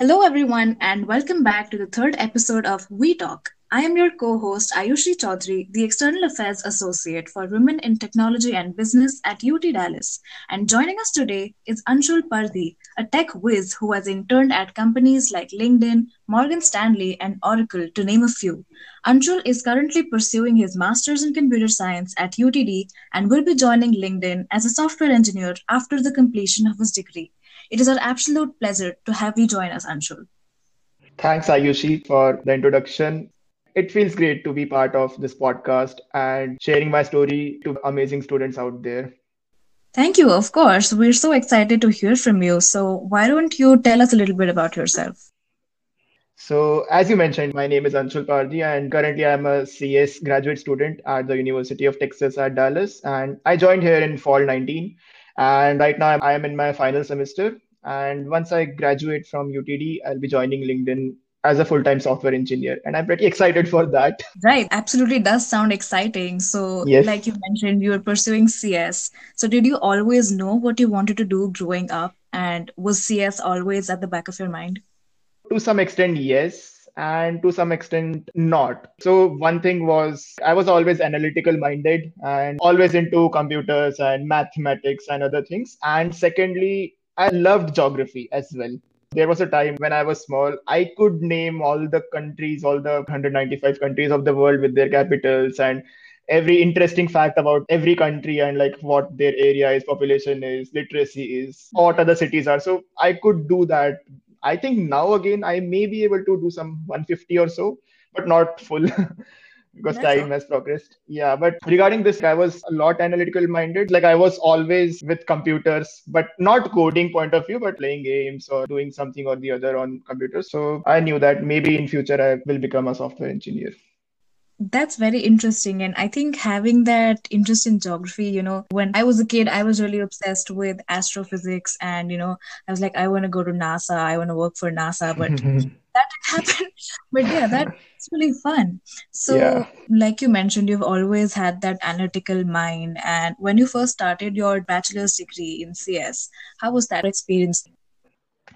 Hello, everyone, and welcome back to the third episode of We Talk. I am your co host, Ayushi Chaudhary, the External Affairs Associate for Women in Technology and Business at UT Dallas. And joining us today is Anshul Pardhi, a tech whiz who has interned at companies like LinkedIn, Morgan Stanley, and Oracle, to name a few. Anshul is currently pursuing his master's in computer science at UTD and will be joining LinkedIn as a software engineer after the completion of his degree. It is our absolute pleasure to have you join us, Anshul. Thanks, Ayushi, for the introduction. It feels great to be part of this podcast and sharing my story to amazing students out there. Thank you. Of course. We're so excited to hear from you. So, why don't you tell us a little bit about yourself? So, as you mentioned, my name is Anshul Pardhi, and currently I'm a CS graduate student at the University of Texas at Dallas. And I joined here in fall 19. And right now I am in my final semester. And once I graduate from UTD, I'll be joining LinkedIn as a full-time software engineer. And i'm pretty excited for that. Right. Absolutely does sound exciting. So yes. like you mentioned you were pursuing cs so did you always know what you wanted to do growing up? And was cs always at the back of your mind? To some extent yes and to some extent not so one thing was i was always analytical minded and always into computers and mathematics and other things and secondly i loved geography as well there was a time when I was small, I could name all the countries, all the 195 countries of the world with their capitals and every interesting fact about every country and like what their area is, population is, literacy is, what other cities are. So I could do that. I think now again, I may be able to do some 150 or so, but not full. because That's time has progressed. Yeah, but regarding this, I was a lot analytical minded. Like I was always with computers, but not coding point of view, but playing games or doing something or the other on computers. So I knew that maybe in future I will become a software engineer. That's very interesting. And I think having that interest in geography, you know, when I was a kid, I was really obsessed with astrophysics. And, you know, I was like, I want to go to NASA, I want to work for NASA. But that happened. But yeah, that's really fun. So, yeah. like you mentioned, you've always had that analytical mind. And when you first started your bachelor's degree in CS, how was that experience?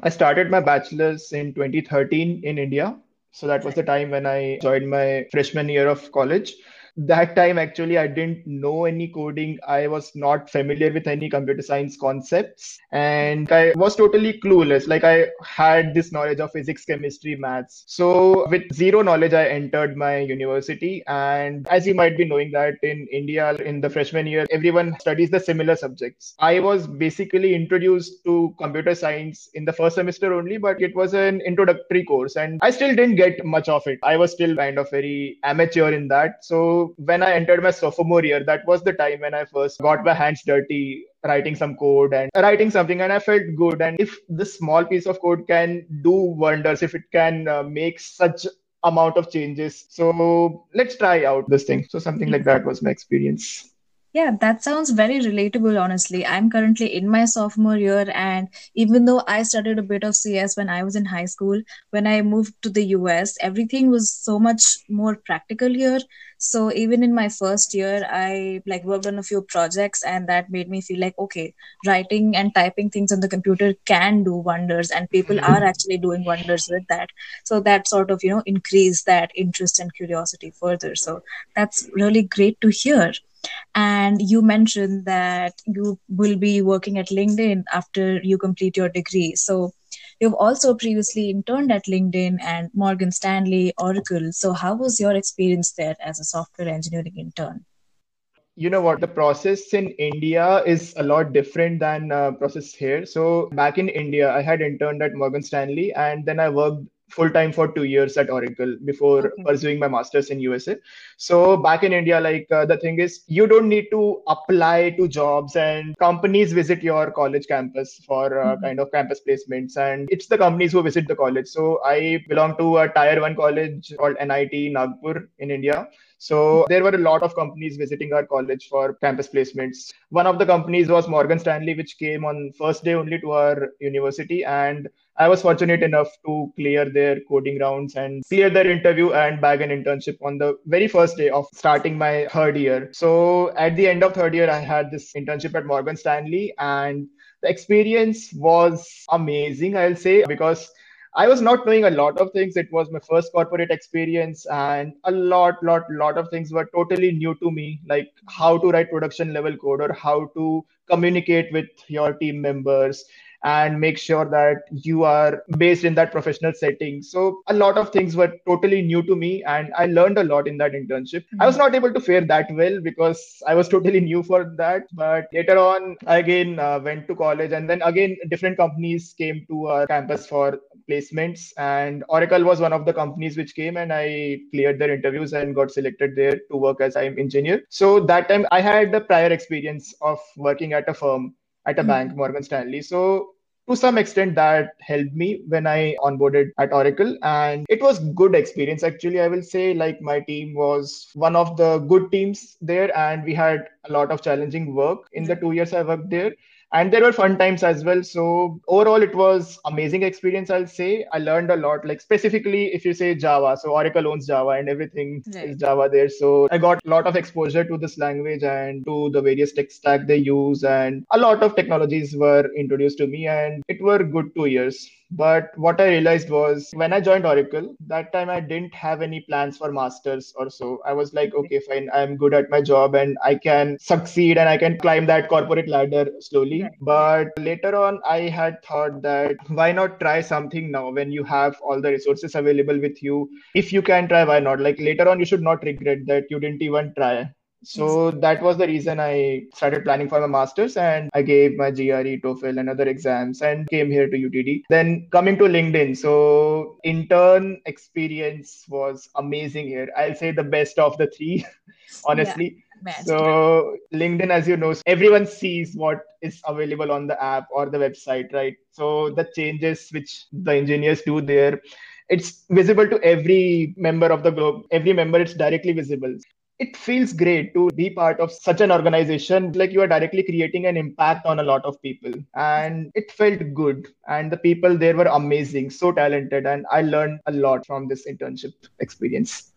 I started my bachelor's in 2013 in India so that was the time when I joined my freshman year of college that time actually i didn't know any coding. I was not familiar with any computer science concepts. And i was totally clueless. Like i had this knowledge of physics chemistry maths. So with zero knowledge i entered my university. And as you might be knowing that in india in the freshman year everyone studies the similar subjects. I was basically introduced to computer science in the first semester only but it was an introductory course. And i still didn't get much of it. I was still kind of very amateur in that. So when I entered my sophomore year, that was the time when I first got my hands dirty writing some code and writing something and i felt good. And if this small piece of code can do wonders if it can uh, make such amount of changes so let's try out this thing. So something like that was my experience yeah, that sounds very relatable, honestly. I'm currently in my sophomore year, and even though I studied a bit of CS when I was in high school, when I moved to the US, everything was so much more practical here. So even in my first year, I like worked on a few projects, and that made me feel like, okay, writing and typing things on the computer can do wonders, and people mm-hmm. are actually doing wonders with that. So that sort of, you know, increased that interest and curiosity further. So that's really great to hear. And you mentioned that you will be working at LinkedIn after you complete your degree. So you've also previously interned at LinkedIn and Morgan Stanley, Oracle. So how was your experience there as a software engineering intern? you know what the process in india is a lot different than uh, process here so back in india i had interned at morgan stanley and then i worked full time for two years at Oracle before okay. pursuing my master's in USA. So back in India, like uh, the thing is, you don't need to apply to jobs, and companies visit your college campus for uh, mm-hmm. kind of campus placements, and it's the companies who visit the college. So I belong to a tier one college called NIT Nagpur in India. So there were a lot of companies visiting our college for campus placements. One of the companies was Morgan Stanley, which came on first day only to our university. And I was fortunate enough to clear their coding rounds and clear their interview and bag an internship on the very first day of starting my third year. So at the end of third year, I had this internship at Morgan Stanley and the experience was amazing, I'll say, because I was not knowing a lot of things. It was my first corporate experience, and a lot, lot, lot of things were totally new to me, like how to write production level code or how to communicate with your team members and make sure that you are based in that professional setting. So a lot of things were totally new to me and I learned a lot in that internship. Mm-hmm. I was not able to fare that well because I was totally new for that. But later on, I again uh, went to college and then again, different companies came to our campus for placements and Oracle was one of the companies which came and I cleared their interviews and got selected there to work as I'm engineer. So that time I had the prior experience of working at a firm at a mm-hmm. bank, Morgan Stanley. So to some extent that helped me when i onboarded at oracle and it was good experience actually i will say like my team was one of the good teams there and we had a lot of challenging work in the two years i worked there and there were fun times as well. So overall it was amazing experience i'll say. I learned a lot like specifically if you say java. So oracle owns java and everything right. is java there. So i got a lot of exposure to this language and to the various tech stack they use. And a lot of technologies were introduced to me and it were good two years but what I realized was when I joined Oracle, that time I didn't have any plans for masters or so. I was like, mm-hmm. okay, fine, I'm good at my job and I can succeed and I can climb that corporate ladder slowly. But later on, I had thought that why not try something now when you have all the resources available with you? If you can try, why not? Like later on, you should not regret that you didn't even try so that was the reason I started planning for my masters and I gave my GRE, TOEFL, and other exams and came here to UTD. Then coming to LinkedIn. So intern experience was amazing here. I'll say the best of the three, honestly. Yeah. So LinkedIn, as you know, everyone sees what is available on the app or the website, right? So the changes which the engineers do there, it's visible to every member of the globe. Every member, it's directly visible it feels great to be part of such an organization. Like you are directly creating an impact on a lot of people. And it felt good. And the people there were amazing so talented. And i learned a lot from this internship experience.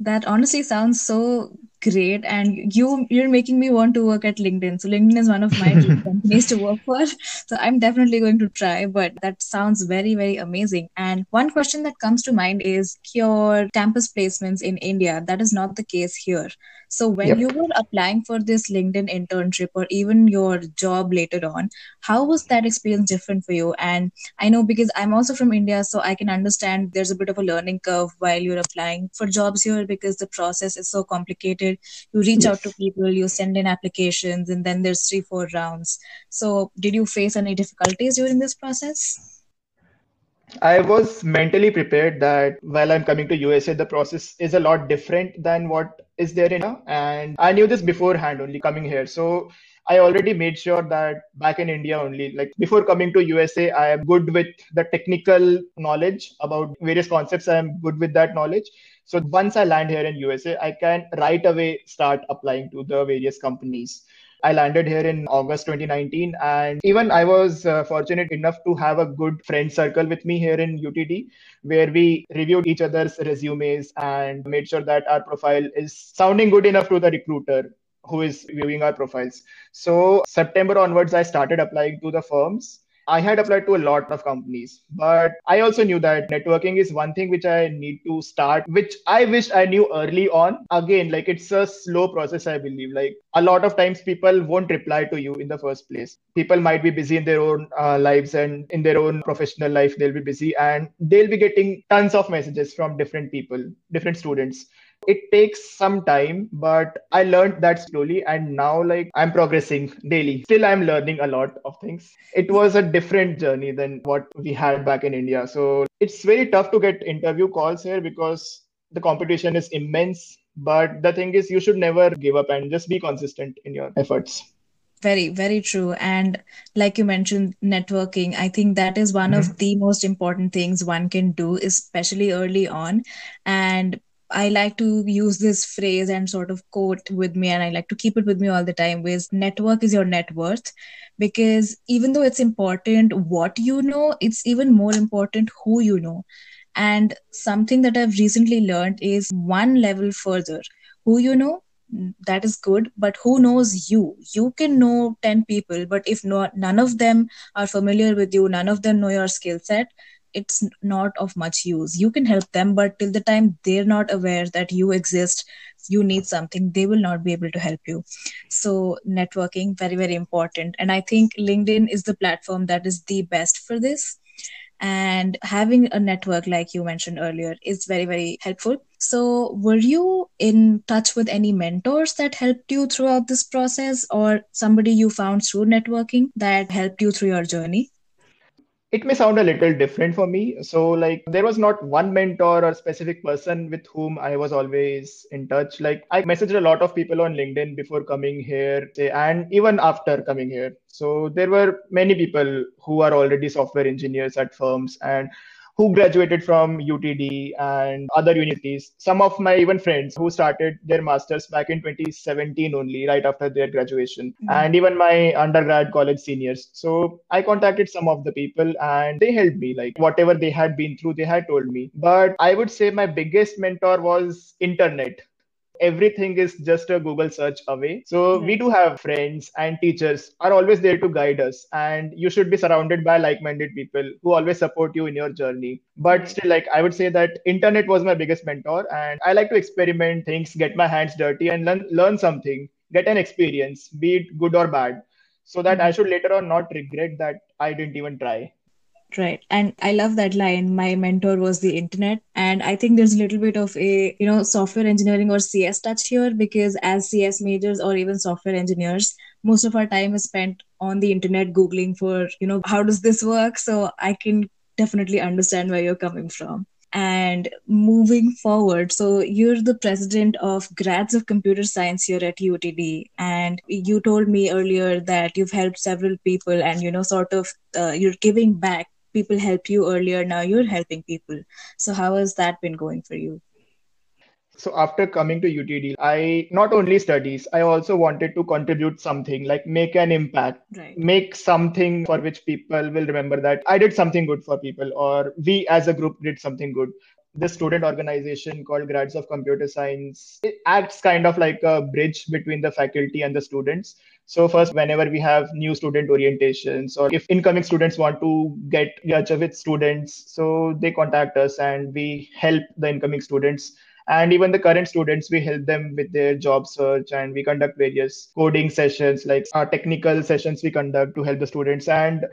That honestly sounds so great. And you you're making me want to work at linkedin. So linkedin is one of my companies to work for. So i'm definitely going to try but that sounds very very amazing. And one question that comes to mind is your campus placements in india. That is not the case here. So when yep. you were applying for this linkedin internship or even your job later on how was that experience different for you? And i know because i'm also from india so i can understand there's a bit of a learning curve while you're applying for jobs here because the process is so complicated you reach yes. out to people you send in applications and then there's three four rounds so did you face any difficulties during this process I was mentally prepared that while I'm coming to USA, the process is a lot different than what is there in India. And I knew this beforehand only coming here. So I already made sure that back in India only, like before coming to USA, I am good with the technical knowledge about various concepts. I am good with that knowledge. So once I land here in USA, I can right away start applying to the various companies. I landed here in August 2019, and even I was uh, fortunate enough to have a good friend circle with me here in UTD, where we reviewed each other's resumes and made sure that our profile is sounding good enough to the recruiter who is viewing our profiles. So, September onwards, I started applying to the firms I had applied to a lot of companies, but I also knew that networking is one thing which I need to start, which I wish I knew early on. Again, like it's a slow process, I believe. Like a lot of times people won't reply to you in the first place. People might be busy in their own uh, lives and in their own professional life, they'll be busy and they'll be getting tons of messages from different people, different students it takes some time but i learned that slowly and now like i'm progressing daily. Still i'm learning a lot of things. It was a different journey than what we had back in india. So it's very tough to get interview calls here because the competition is immense. But the thing is you should never give up and just be consistent in your efforts. Very very true. And like you mentioned networking i think that is one mm-hmm. of the most important things one can do especially early on. And I like to use this phrase and sort of quote with me, and I like to keep it with me all the time. is network is your net worth, because even though it's important what you know, it's even more important who you know. And something that I've recently learned is one level further. Who you know, that is good, but who knows you? You can know 10 people, but if none of them are familiar with you, none of them know your skill set, it's not of much use. You can help them but till the time they're not aware that you exist you need something they will not be able to help you. So networking very very important. And i think linkedin is the platform that is the best for this. And having a network like you mentioned earlier is very very helpful. So were you in touch with any mentors that helped you throughout this process or somebody you found through networking that helped you through your journey it may sound a little different for me. So, like, there was not one mentor or specific person with whom I was always in touch. Like, I messaged a lot of people on LinkedIn before coming here, and even after coming here. So, there were many people who are already software engineers at firms, and who graduated from UTD and other universities. Some of my even friends who started their masters back in 2017 only, right after their graduation, mm-hmm. and even my undergrad college seniors. So I contacted some of the people and they helped me. Like whatever they had been through, they had told me. But I would say my biggest mentor was internet everything is just a google search away. So hmm. we do have friends and teachers are always there to guide us. And you should be surrounded by like-minded people who always support you in your journey. But hmm. still like i would say that internet was my biggest mentor. And i like to experiment things get my hands dirty and learn learn something get an experience be it good or bad. So that hmm. i should later on not regret that i didn't even try Right. And I love that line. My mentor was the internet. And I think there's a little bit of a, you know, software engineering or CS touch here because as CS majors or even software engineers, most of our time is spent on the internet Googling for, you know, how does this work? So I can definitely understand where you're coming from. And moving forward, so you're the president of Grads of Computer Science here at UTD, and you told me earlier that you've helped several people, and you know, sort of, uh, you're giving back people helped you earlier now you're helping people. So how has that been going for you? So after coming to utd i not only studies i also wanted to contribute something like make an impact. Right. make something for which people will remember that i did something good for people or we as a group did something good this student organization called grads of computer science it acts kind of like a bridge between the faculty and the students so first, whenever we have new student orientations or if incoming students want to get touch with students, so they contact us and we help the incoming students. And even the current students, we help them with their job search and we conduct various coding sessions, like our technical sessions we conduct to help the students. And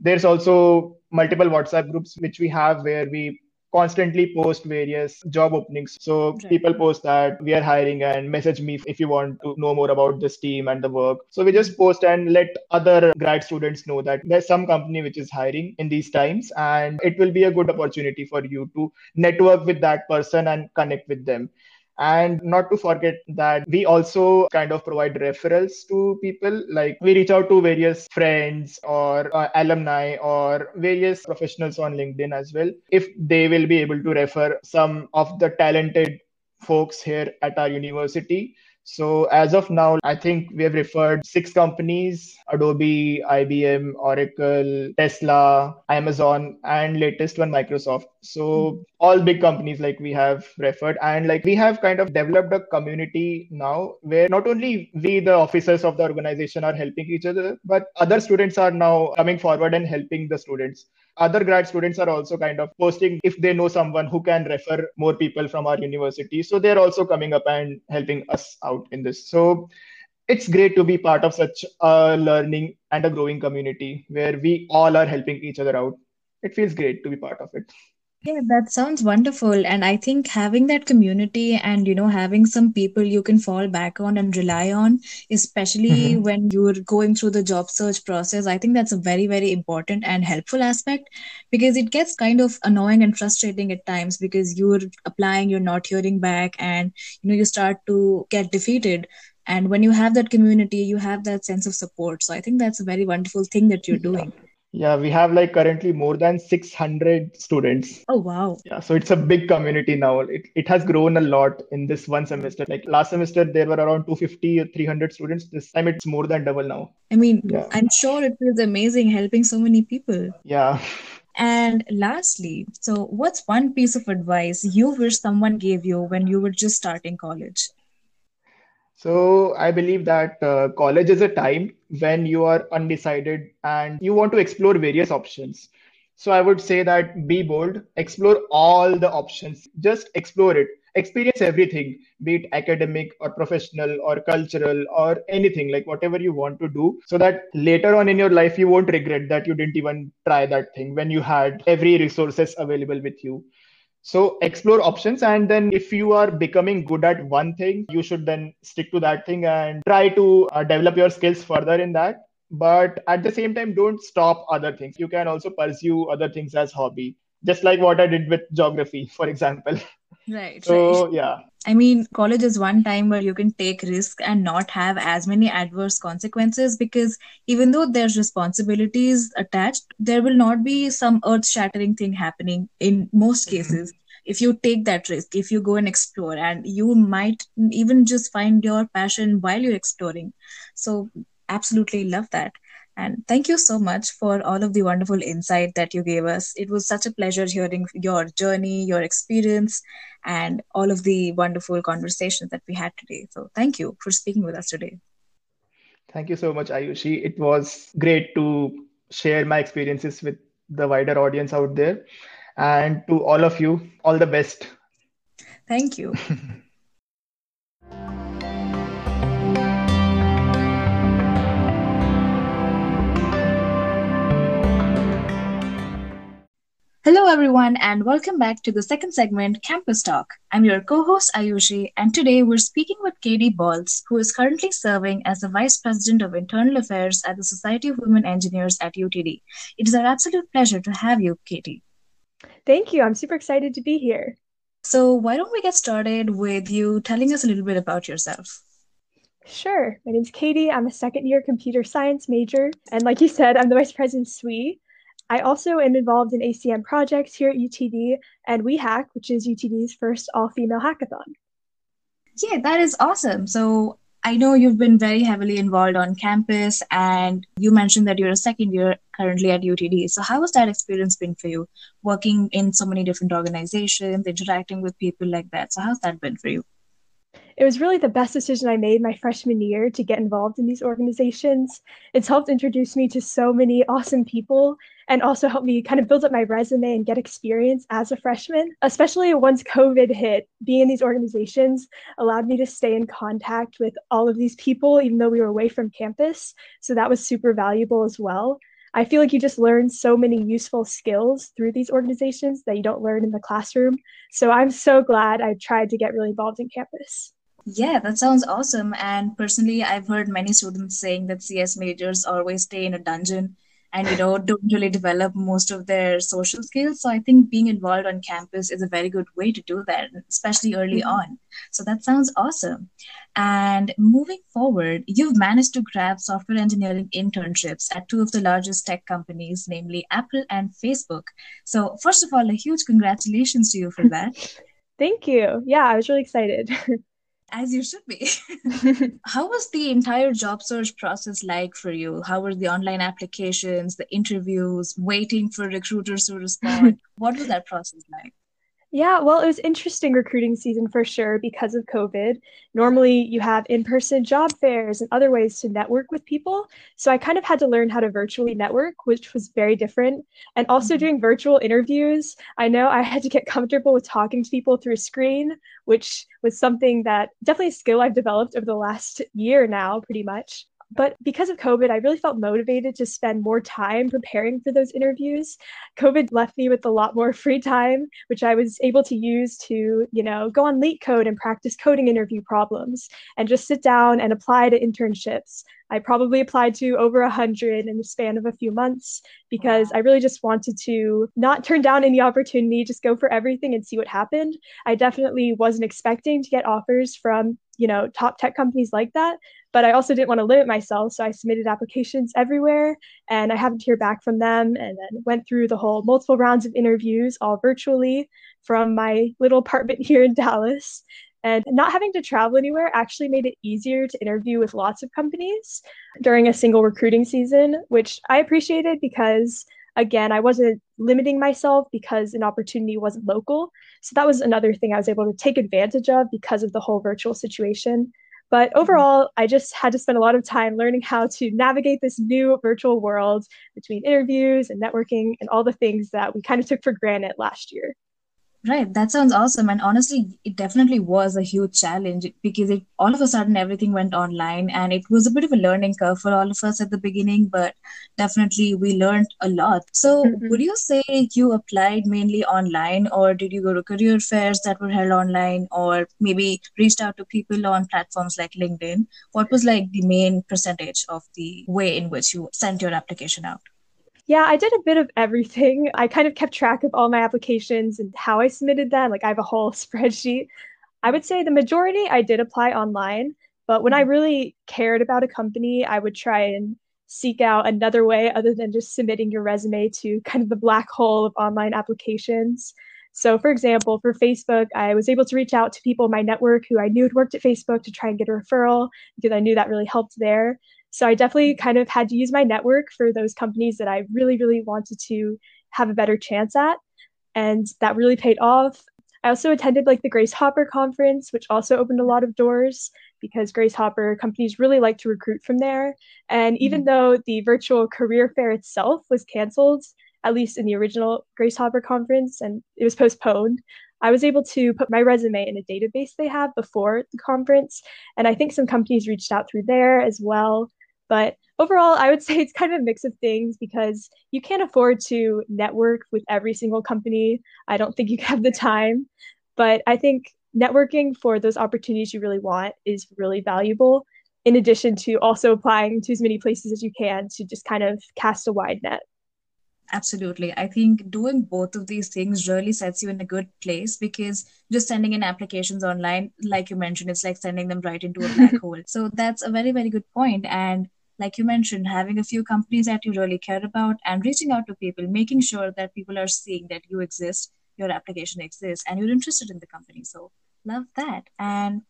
there's also multiple WhatsApp groups which we have where we constantly post various job openings. So right. people post that we are hiring and message me if you want to know more about this team and the work. So we just post and let other grad students know that there's some company which is hiring in these times and it will be a good opportunity for you to network with that person and connect with them. And not to forget that we also kind of provide referrals to people. Like we reach out to various friends or uh, alumni or various professionals on LinkedIn as well. If they will be able to refer some of the talented folks here at our university so as of now, I think we have referred six companies, Adobe, IBM, Oracle, Tesla, Amazon, and latest one, Microsoft. So all big companies like we have referred and like we have kind of developed a community now where not only we, the officers of the organization are helping each other, but other students are now coming forward and helping the students other grad students are also kind of posting if they know someone who can refer more people from our university. So they're also coming up and helping us out in this. So it's great to be part of such a learning and a growing community where we all are helping each other out. It feels great to be part of it. Yeah, that sounds wonderful. And I think having that community and, you know, having some people you can fall back on and rely on, especially mm-hmm. when you're going through the job search process, I think that's a very, very important and helpful aspect because it gets kind of annoying and frustrating at times because you're applying, you're not hearing back, and, you know, you start to get defeated. And when you have that community, you have that sense of support. So I think that's a very wonderful thing that you're doing. Yeah. We have like currently more than 600 students. Oh, wow. Yeah, so it's a big community now. It, it has grown a lot in this one semester. Like last semester, there were around 250 or 300 students. This time it's more than double now. I mean, yeah. I'm sure it feels amazing helping so many people. Yeah. And lastly, so what's one piece of advice you wish someone gave you when you were just starting college? So I believe that uh, college is a time when you are undecided and you want to explore various options. So I would say that be bold, explore all the options, just explore it, experience everything, be it academic or professional or cultural or anything, like whatever you want to do, so that later on in your life you won't regret that you didn't even try that thing when you had every resources available with you. So explore options. And then if you are becoming good at one thing, you should then stick to that thing and try to uh, develop your skills further in that. But at the same time, don't stop other things. You can also pursue other things as hobby, just like what I did with geography, for example. Right. So right. yeah. I mean, college is one time where you can take risk and not have as many adverse consequences because even though there's responsibilities attached, there will not be some earth-shattering thing happening in most mm-hmm. cases. If you take that risk, if you go and explore, and you might even just find your passion while you're exploring. So, absolutely love that. And thank you so much for all of the wonderful insight that you gave us. It was such a pleasure hearing your journey, your experience, and all of the wonderful conversations that we had today. So thank you for speaking with us today. Thank you so much, Ayushi. It was great to share my experiences with the wider audience out there. And to all of you, all the best. Thank you. Hello, everyone, and welcome back to the second segment, Campus Talk. I'm your co host, Ayushi, and today we're speaking with Cady Baltz, who is currently serving as the Vice President of Internal Affairs at the Society of Women Engineers at UTD. It is our absolute pleasure to have you, Cady. Thank you. I'm super excited to be here. So, why don't we get started with you telling us a little bit about yourself? Sure. My name's Cady. I'm a second year computer science major. And like you said, I'm the vice president SWE, I also am involved in ACM projects here at UTD and WeHack, which is UTD's first all female hackathon. Yeah, that is awesome. So I know you've been very heavily involved on campus, and you mentioned that you're a second year currently at UTD. So, how has that experience been for you, working in so many different organizations, interacting with people like that? So, how's that been for you? It was really the best decision I made my freshman year to get involved in these organizations. It's helped introduce me to so many awesome people and also helped me kind of build up my resume and get experience as a freshman. Especially once COVID hit, being in these organizations allowed me to stay in contact with all of these people, even though we were away from campus. So that was super valuable as well. I feel like you just learn so many useful skills through these organizations that you don't learn in the classroom. So I'm so glad I tried to get really involved in campus. Yeah, that sounds awesome. And personally, I've heard many students saying that CS majors always stay in a dungeon and you know don't really develop most of their social skills. So i think being involved on campus is a very good way to do that especially early mm-hmm. on. So that sounds awesome. And moving forward you've managed to grab software engineering internships at two of the largest tech companies namely apple and facebook. So first of all a huge congratulations to you for that. Thank you. Yeah i was really excited as you should be. How was the entire job search process like for you? How were the online applications, the interviews, waiting for recruiters to respond? what was that process like? Yeah, well, it was interesting recruiting season for sure because of COVID. Normally, you have in person job fairs and other ways to network with people. So I kind of had to learn how to virtually network, which was very different. And also mm-hmm. doing virtual interviews. I know I had to get comfortable with talking to people through a screen, which was something that definitely a skill I've developed over the last year now, pretty much. But because of COVID, I really felt motivated to spend more time preparing for those interviews. COVID left me with a lot more free time, which I was able to use to, you know, go on LeetCode and practice coding interview problems and just sit down and apply to internships. I probably applied to over a hundred in the span of a few months because I really just wanted to not turn down any opportunity, just go for everything and see what happened. I definitely wasn't expecting to get offers from, you know, top tech companies like that, but I also didn't want to limit myself. So I submitted applications everywhere and I happened to hear back from them and then went through the whole multiple rounds of interviews, all virtually from my little apartment here in Dallas. And not having to travel anywhere actually made it easier to interview with lots of companies during a single recruiting season, which I appreciated because, again, I wasn't limiting myself because an opportunity wasn't local. So that was another thing I was able to take advantage of because of the whole virtual situation But mm-hmm. overall, I just had to spend a lot of time learning how to navigate this new virtual world between interviews and networking and all the things that we kind of took for granted last year. Right, that sounds awesome. And honestly, it definitely was a huge challenge because it all of a sudden everything went online and it was a bit of a learning curve for all of us at the beginning, but definitely we learned a lot. So, Mhm. would you say you applied mainly online or did you go to career fairs that were held online or maybe reached out to people on platforms like LinkedIn? What was like the main percentage of the way in which you sent your application out? Yeah, I did a bit of everything. I kind of kept track of all my applications and how I submitted them. Like I have a whole spreadsheet. I would say the majority I did apply online, but when I mm-hmm. really cared about a company, I would try and seek out another way other than just submitting your resume to kind of the black hole of online applications. So, for example, for Facebook, I was able to reach out to people in my network who I knew had worked at Facebook to try and get a referral because I knew that really helped there. So I definitely kind of had to use my network for those companies that I really, really wanted to have a better chance at. And that really paid off. I also attended like the Grace Hopper conference, which also opened a lot of doors because Grace Hopper companies really like to recruit from there. And mm-hmm. even though the virtual career fair itself was canceled, at least in the original Grace Hopper conference, and it was postponed, I was able to put my resume in a database they have before the conference. And I think some companies reached out through there as well. But overall, I would say it's kind of a mix of things because you can't afford to network with every single company. I don't think you have the time. But I think networking for those opportunities you really want is really valuable, in addition to also applying to as many places as you can to just kind of cast a wide net. Absolutely. I think doing both of these things really sets you in a good place because just sending in applications online, like you mentioned, it's like sending them right into a black hole. So that's a very, very good point. And like you mentioned, having a few companies that you really care about and reaching out to people, making sure that people are seeing that you exist, your application exists, and you're interested in the company. So love that. And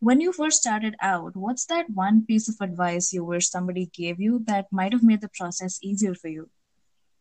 when you first started out, what's that one piece of advice you wish somebody gave you that might have made the process easier for you?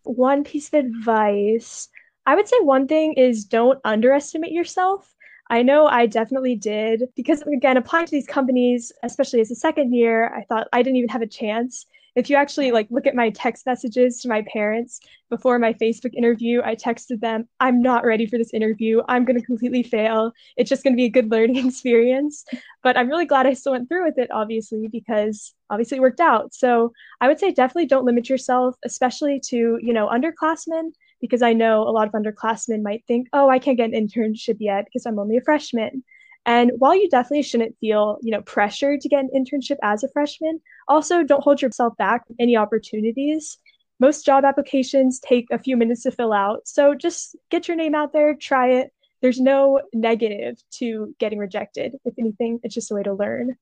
one piece of advice I would say one thing is don't underestimate yourself. I know I definitely did because, again, applying to these companies, especially as a second year, I thought I didn't even have a chance. If you actually like look at my text messages to my parents before my Facebook interview, I texted them, I'm not ready for this interview. I'm going to completely fail. It's just going to be a good learning experience. But I'm really glad I still went through with it, obviously, because obviously it worked out. So I would say definitely don't limit yourself, especially to, you know, underclassmen because I know a lot of underclassmen might think, oh, I can't get an internship yet because I'm only a freshman. And while you definitely shouldn't feel, you know, pressured to get an internship as a freshman, also don't hold yourself back from any opportunities. Most job applications take a few minutes to fill out. So just get your name out there, try it. There's no negative to getting rejected. If anything, it's just a way to learn.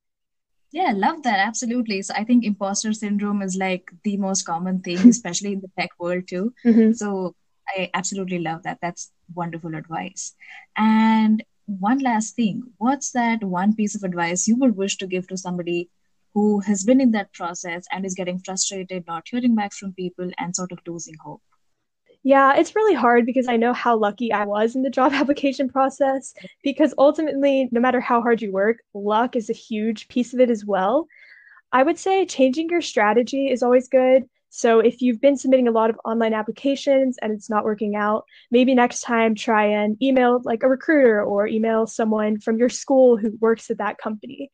Yeah, love that. Absolutely. So I think imposter syndrome is like the most common thing, especially in the tech world too. Mm-hmm. So I absolutely love that. That's wonderful advice. And one last thing what's that one piece of advice you would wish to give to somebody who has been in that process and is getting frustrated, not hearing back from people, and sort of losing hope? Yeah, it's really hard because I know how lucky I was in the job application process. Because ultimately, no matter how hard you work, luck is a huge piece of it as well. I would say changing your strategy is always good. So if you've been submitting a lot of online applications and it's not working out, maybe next time try and email like a recruiter or email someone from your school who works at that company.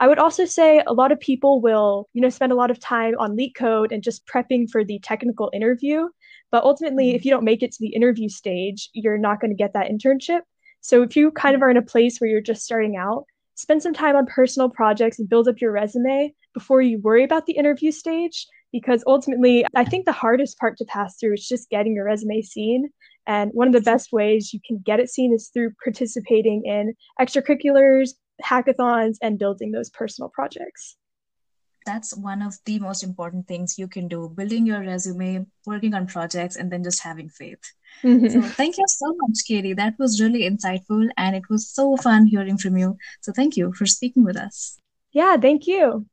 I would also say a lot of people will, you know, spend a lot of time on LeetCode and just prepping for the technical interview. But ultimately, mm-hmm. if you don't make it to the interview stage, you're not going to get that internship. So if you kind of are in a place where you're just starting out, spend some time on personal projects and build up your resume before you worry about the interview stage because ultimately i think the hardest part to pass through is just getting your resume seen. And one of the best ways you can get it seen is through participating in extracurriculars hackathons and building those personal projects. That's one of the most important things you can do building your resume working on projects and then just having faith. Mm-hmm. so thank you so much cady. That was really insightful and it was so fun hearing from you. So thank you for speaking with us. Yeah thank you